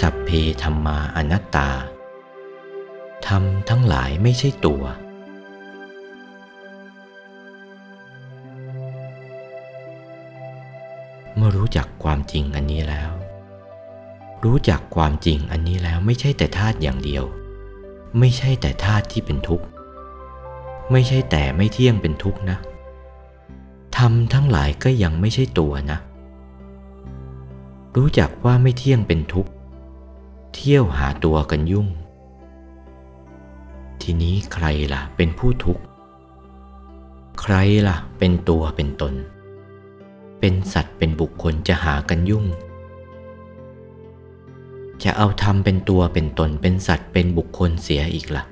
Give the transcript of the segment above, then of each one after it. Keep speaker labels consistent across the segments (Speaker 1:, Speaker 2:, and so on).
Speaker 1: สัพเพธรรมาอนัตตา ธรรมทั้งหลายไม่ใช่ตัว เมื่อรู้จักความจริงอันนี้แล้ว รู้จักความจริงอันนี้แล้วไม่ใช่แต่ธาตุอย่างเดียว ไม่ใช่แต่ธาตุที่เป็นทุกข์ ไม่ใช่แต่ไม่เที่ยงเป็นทุกข์นะธรรมทั้งหลายก็ยังไม่ใช่ตัวนะ รู้จักว่าไม่เที่ยงเป็นทุกข์ เที่ยวหาตัวกันยุ่ง ทีนี้ใครล่ะเป็นผู้ทุกข์ ใครล่ะเป็นตัวเป็นตน เป็นสัตว์เป็นบุคคลจะหากันยุ่ง จะเอาธรรมเป็นตัวเป็นตนเป็นสัตว์เป็นบุคคลเสียอีกละ่ะ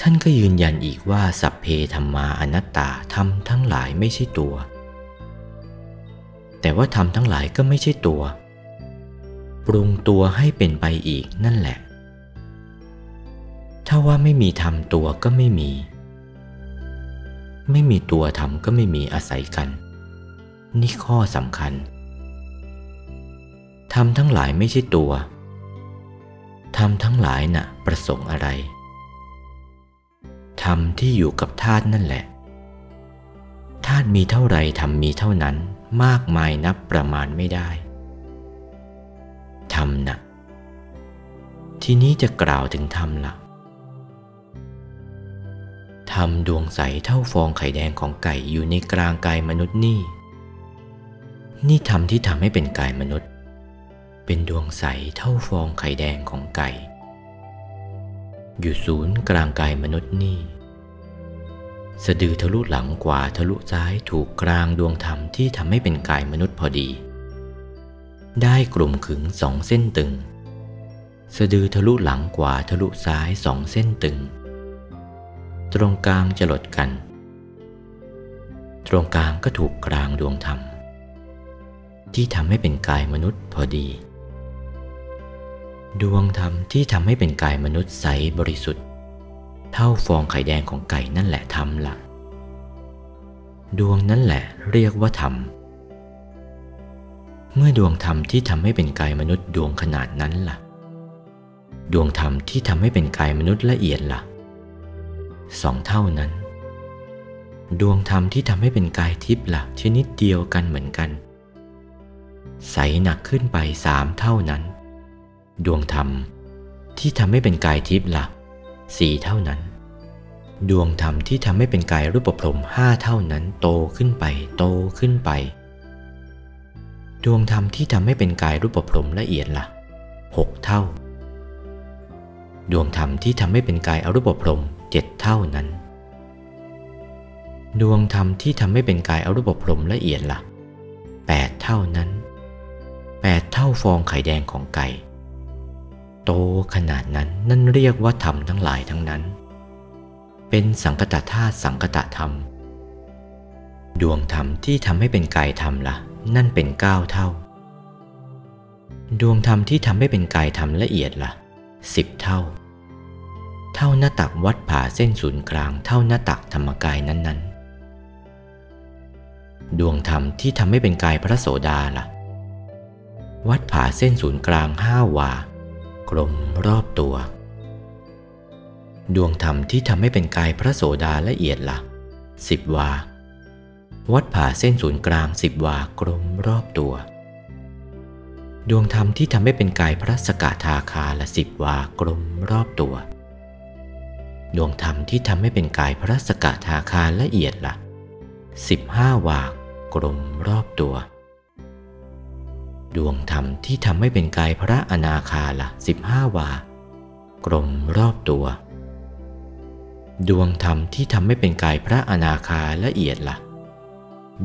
Speaker 1: ท่านก็ยืนยันอีกว่าสัพเพธรรมาอนัตตาธรรมทั้งหลายไม่ใช่ตัว แต่ว่าธรรมทั้งหลายก็ไม่ใช่ตัว ปรุงตัวให้เป็นไปอีกนั่นแหละ ถ้าว่าไม่มีธรรมตัวก็ไม่มี ไม่มีตัวธรรมก็ไม่มีอาศัยกัน นี่ข้อสำคัญธรรมทั้งหลายไม่ใช่ตัวธรรมทั้งหลายน่ะประสงค์อะไรธรรมที่อยู่กับธาตุนั่นแหละ ธาตุมีเท่าไรธรรมมีเท่านั้นมากมายนับประมาณไม่ได้ รมนะทีนี้จะกล่าวถึงธรรมละธรรมดวงใสเท่าฟองไข่แดงของไก่อยู่ในกลางกายมนุษย์นี่ นี่ธรรมที่ทำให้เป็นกายมนุษย์ เป็นดวงใสเท่าฟองไข่แดงของไก่ อยู่ศูนย์กลางกายมนุษย์นี่สะดือทะลุหลังกว่าทะลุซ้ายถูกกลางดวงธรรมที่ทำให้เป็นกายมนุษย์พอดี ได้กลุ่มขึงสองเส้นตึง สะดือทะลุหลังกว่าทะลุซ้ายสองเส้นตึง ตรงกลางจะหลดกัน ตรงกลางก็ถูกกลางดวงธรรม ที่ทำให้เป็นกายมนุษย์พอดี ดวงธรรมที่ทำให้เป็นกายมนุษย์ใสบริสุทธิ์ เท่าฟองไข่แดงของไก่นั่นแหละธรรมละดวงนั่นแหละเรียกว่าธรรม เมื่อดวงธรรมที่ทำให้เป็นกายมนุษย์ดวงขนาดนั้นละ่ะ ดวงธรรมที่ทำให้เป็นกายมนุษย์ละเอียดละ่ะสองเท่านั้น ดวงธรรมที่ทำให้เป็นกายทิพย์ละ่ะชนิดเดียวกันเหมือนกัน ใสหนักขึ้นไปสามเท่านั้น ดวงธรรมที่ทำให้เป็นกายทิพย์ละ่ะสี่เท่านั้น ดวงธรรมที่ทำให้เป็นกายรูปพรมห้าเท่านั้นโตขึ้นไป โตขึ้นไป ดวงธรรมที่ทำให้เป็นกายรูปพรมละเอียดละ่ะหกเท่า ดวงธรรมที่ทำให้เป็นกายอรูปพรมเจ็ดเท่านั้น ดวงธรรมที่ทำให้เป็นกายอรูปพรมละเอียดละ่ะแปดเท่านั้นแปดเท่าฟองไข่แดงของไก่โตขนาดนั้นนั่นเรียกว่าธรรมทั้งหลายทั้งนั้น เป็นสังกตธาตุสังกตธรรม ดวงธรรมที่ทำให้เป็นกายธรรมละ่ะ นั่นเป็นเก้าเท่า ดวงธรรมที่ทำให้เป็นกายธรรมละเอียดละ่ะสิบเท่า เท่าหน้าตักวัดผ่าเส้นศูนย์กลางเท่าหน้าตักธรรมกายนั้นๆ ดวงธรรมที่ทำให้เป็นกายพระโสดาละ่ะ วัดผ่าเส้นศูนย์กลางห้าวา กลมรอบตัว ดวงธรรมที่ทำให้เป็นกายพระโสดาละเอียดละ่ะสิบวา วัดผ่าเส้นศูนย์กลางสิบวากลมรอบตัว ดวงธรรมที่ทำให้เป็นกายพระสกทาคาละสิบวากลมรอบตัว ดวงธรรมที่ทำให้เป็นกายพระสกทาคาละเอียดละสิบห้าวากลมรอบตัว ดวงธรรมที่ทำให้เป็นกายพระอนาคาละสิบห้าวากลมรอบตัวดวงธรรมที่ทำให้เป็นกายพระอนาคาละเอียดละ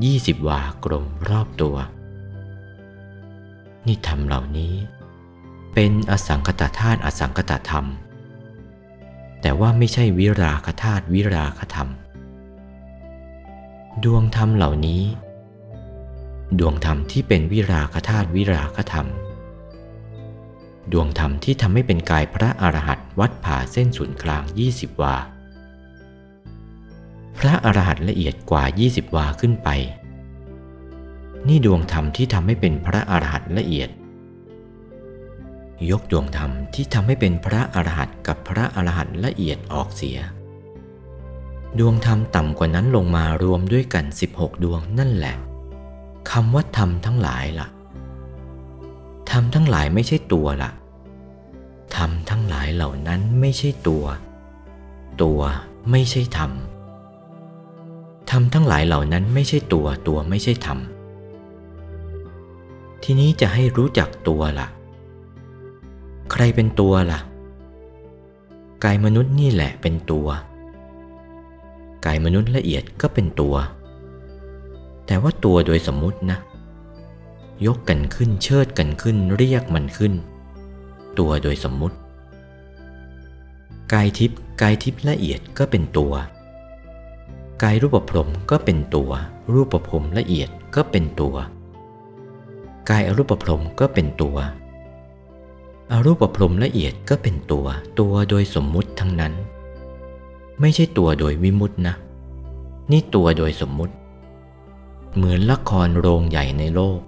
Speaker 1: ยี่สิบวากลมรอบตัว นี่ธรรมเหล่านี้ เป็นอสังคตธาตุอสังคตธรรม แต่ว่าไม่ใช่วิราคธาตุวิราคธรรม ดวงธรรมเหล่านี้ ดวงธรรมที่เป็นวิราคธาตุวิราคธรรม ดวงธรรมที่ทำให้เป็นกายพระอรหันต์วัดผ่าเส้นศูนย์กลาง20วา พระอรหันต์ละเอียดกว่า 20 วาขึ้นไป นี่ดวงธรรมที่ทำให้เป็นพระอรหันต์ละเอียด ยกดวงธรรมที่ทำให้เป็นพระอรหันต์กับพระอรหันต์ละเอียดออกเสีย ดวงธรรมต่ำกว่านั้นลงมารวมด้วยกัน 16 ดวงนั่นแหละคำว่าธรรมทั้งหลายละ่ะธรรมทั้งหลายไม่ใช่ตัวละธรรมทั้งหลายเหล่านั้นไม่ใช่ตัว ตัวไม่ใช่ธรรม ธรรมทั้งหลายเหล่านั้นไม่ใช่ตัวตัวไม่ใช่ธรรม ทีนี้จะให้รู้จักตัวละ่ะ ใครเป็นตัวละ่ะ กายมนุษย์นี่แหละเป็นตัว กายมนุษย์ละเอียดก็เป็นตัว แต่ว่าตัวโดยสมมุตินะ ยกกันขึ้นเชิดกันขึ้นเรียกมันขึ้น ตัวโดยสมมุติ กายทิพย์กายทิพย์ละเอียดก็เป็นตัว กายรูปพรมก็เป็นตัว รูปพรมละเอียดก็เป็นตัว กายอรูปพรมก็เป็นตัวอรูปพรมละเอียดก็เป็นตัว ตัวโดยสมมุติทั้งนั้น ไม่ใช่ตัวโดยวิมุตินะ นี่ตัวโดยสมมุติ เหมือนละครโรงใหญ่ในโลก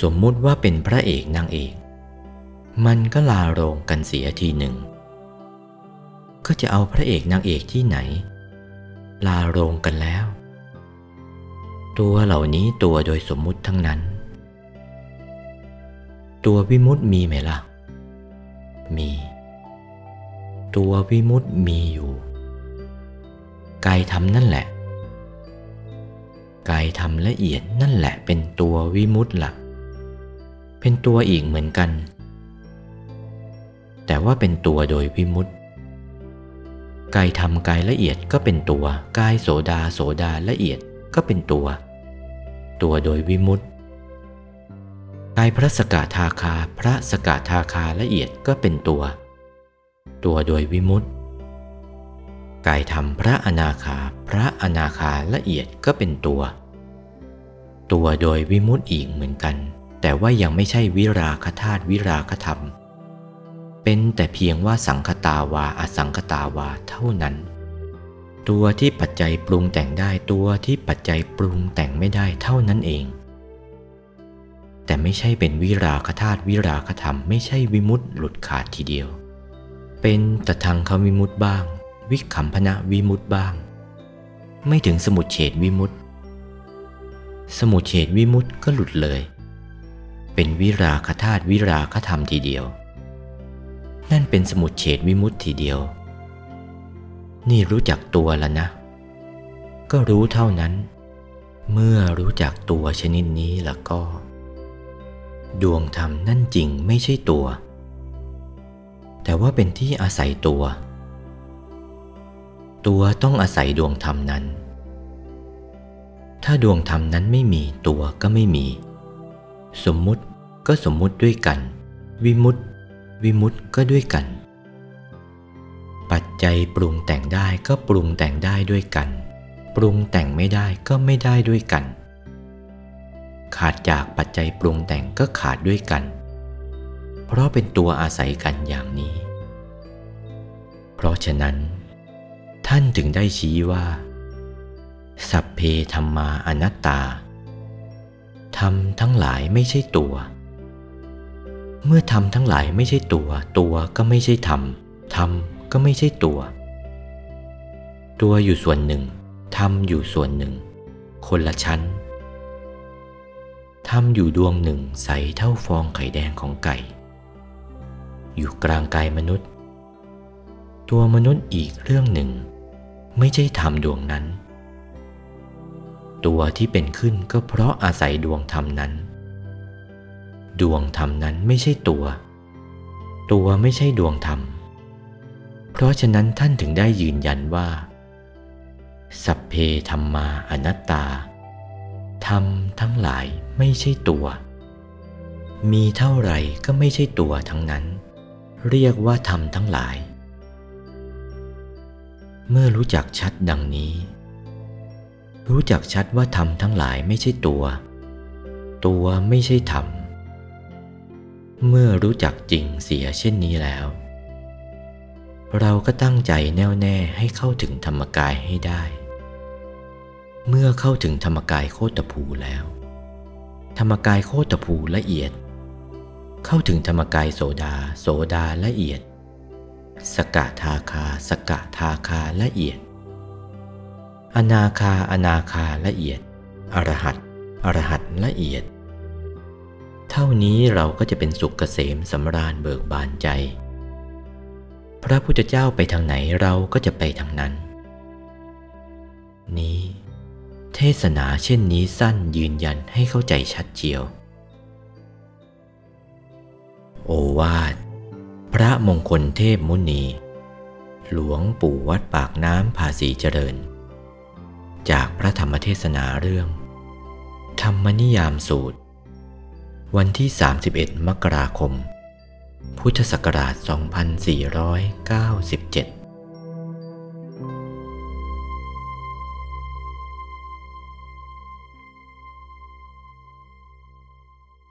Speaker 1: สมมุติว่าเป็นพระเอกนางเอก มันก็ลาโรงกันเสียทีหนึ่ง ก็จะเอาพระเอกนางเอกที่ไหน ลาโรงกันแล้ว ตัวเหล่านี้ตัวโดยสมมุติทั้งนั้น ตัววิมุตมีไหมละ่ะ มี ตัววิมุตมีอยู่กายธรรมนั่นแหละกายธรรมละเอียดนั่นแหละเป็นตัววิมุตติละ่ะ เป็นตัวอีกเหมือนกัน แต่ว่าเป็นตัวโดยวิมุตต กายธรรมกายละเอียดก็เป็นตัว กายโสดาโสดาละเอียดก็เป็นตัว ตัวโดยวิมุตติกายพระสกทาคาพระสกทาคาละเอียดก็เป็นตัว ตัวโดยวิมุตติกายธรรมพระอนาคาพระอนาคาละเอียดก็เป็นตัว ตัวโดยวิมุตติอีกเหมือนกัน แต่ว่ายังไม่ใช่วิราคธาตุวิราคธรรม เป็นแต่เพียงว่าสังคตาวาอสังคตาวาเท่านั้น ตัวที่ปัจจัยปรุงแต่งได้ตัวที่ปัจจัยปรุงแต่งไม่ได้เท่านั้นเอง แต่ไม่ใช่เป็นวิราคธาตุวิราคธรรมไม่ใช่วิมุตต์หลุดขาดทีเดียว เป็นตะทางควิมุตต์บ้าง วิคัมพนะวิมุตต์บ้าง ไม่ถึงสมุดเฉดวิมุตต์สมุดเฉดวิมุตต์ก็หลุดเลย เป็นวิราคธาตุวิราคธรรมทีเดียว นั่นเป็นสมุดเฉดวิมุตทีเดียว นี่รู้จักตัวแล้วนะ ก็รู้เท่านั้น เมื่อรู้จักตัวชนิดนี้แล้วก็ ดวงธรรมนั่นจริงไม่ใช่ตัว แต่ว่าเป็นที่อาศัยตัว ตัวต้องอาศัยดวงธรรมนั้น ถ้าดวงธรรมนั้นไม่มีตัวก็ไม่มี สมมุติก็สมมุติด้วยกัน วิมุตติ วิมุตต์ก็ด้วยกัน ปัจจัยปรุงแต่งได้ก็ปรุงแต่งได้ด้วยกัน ปรุงแต่งไม่ได้ก็ไม่ได้ด้วยกัน ขาดจากปัจจัยปรุงแต่งก็ขาดด้วยกัน เพราะเป็นตัวอาศัยกันอย่างนี้ เพราะฉะนั้น ท่านถึงได้ชี้ว่า สัพเพธรรมาอนัตตาธรรมทั้งหลายไม่ใช่ตัว เมื่อธรรมทั้งหลายไม่ใช่ตัว ตัวก็ไม่ใช่ธรรม ธรรมก็ไม่ใช่ตัว ตัวอยู่ส่วนหนึ่ง ธรรมอยู่ส่วนหนึ่ง คนละชั้น ธรรมอยู่ดวงหนึ่งใสเท่าฟองไข่แดงของไก่ อยู่กลางกายมนุษย์ ตัวมนุษย์อีกเรื่องหนึ่ง ไม่ใช่ธรรมดวงนั้น ตัวที่เป็นขึ้นก็เพราะอาศัยดวงธรรมนั้น ดวงธรรมนั้นไม่ใช่ตัว ตัวไม่ใช่ดวงธรรม เพราะฉะนั้นท่านถึงได้ยืนยันว่า สัพเพธรรมาอนัตตา ธรรมทั้งหลายไม่ใช่ตัว มีเท่าไหร่ก็ไม่ใช่ตัวทั้งนั้น เรียกว่าธรรมทั้งหลาย เมื่อรู้จักชัดดังนี้ รู้จักชัดว่าธรรมทั้งหลายไม่ใช่ตัว ตัวไม่ใช่ธรรม เมื่อรู้จักจริงเสียเช่นนี้แล้ว เราก็ตั้งใจแน่วแน่ให้เข้าถึงธรรมกายให้ได้ เมื่อเข้าถึงธรรมกายโคตภูแล้ว ธรรมกายโคตภูละเอียด เข้าถึงธรรมกายโสดา โสดาละเอียด สกทาคา สกทาคาละเอียด อนาคาอนาคาละเอียด อรหัตอรหัตละเอียด เท่านี้เราก็จะเป็นสุขเกษมสำราญเบิกบานใจ พระพุทธเจ้าไปทางไหนเราก็จะไปทางนั้น นี้ เทศนาเช่นนี้สั้นยืนยันให้เข้าใจชัดเจียว โอวาท พระมงคลเทพมุนี หลวงปู่วัดปากน้ำภาษีเจริญ จากพระธรรมเทศนาเรื่อง ธรรมนิยามสูตร วันที่ 31 มกราคม พุทธศักราช 2497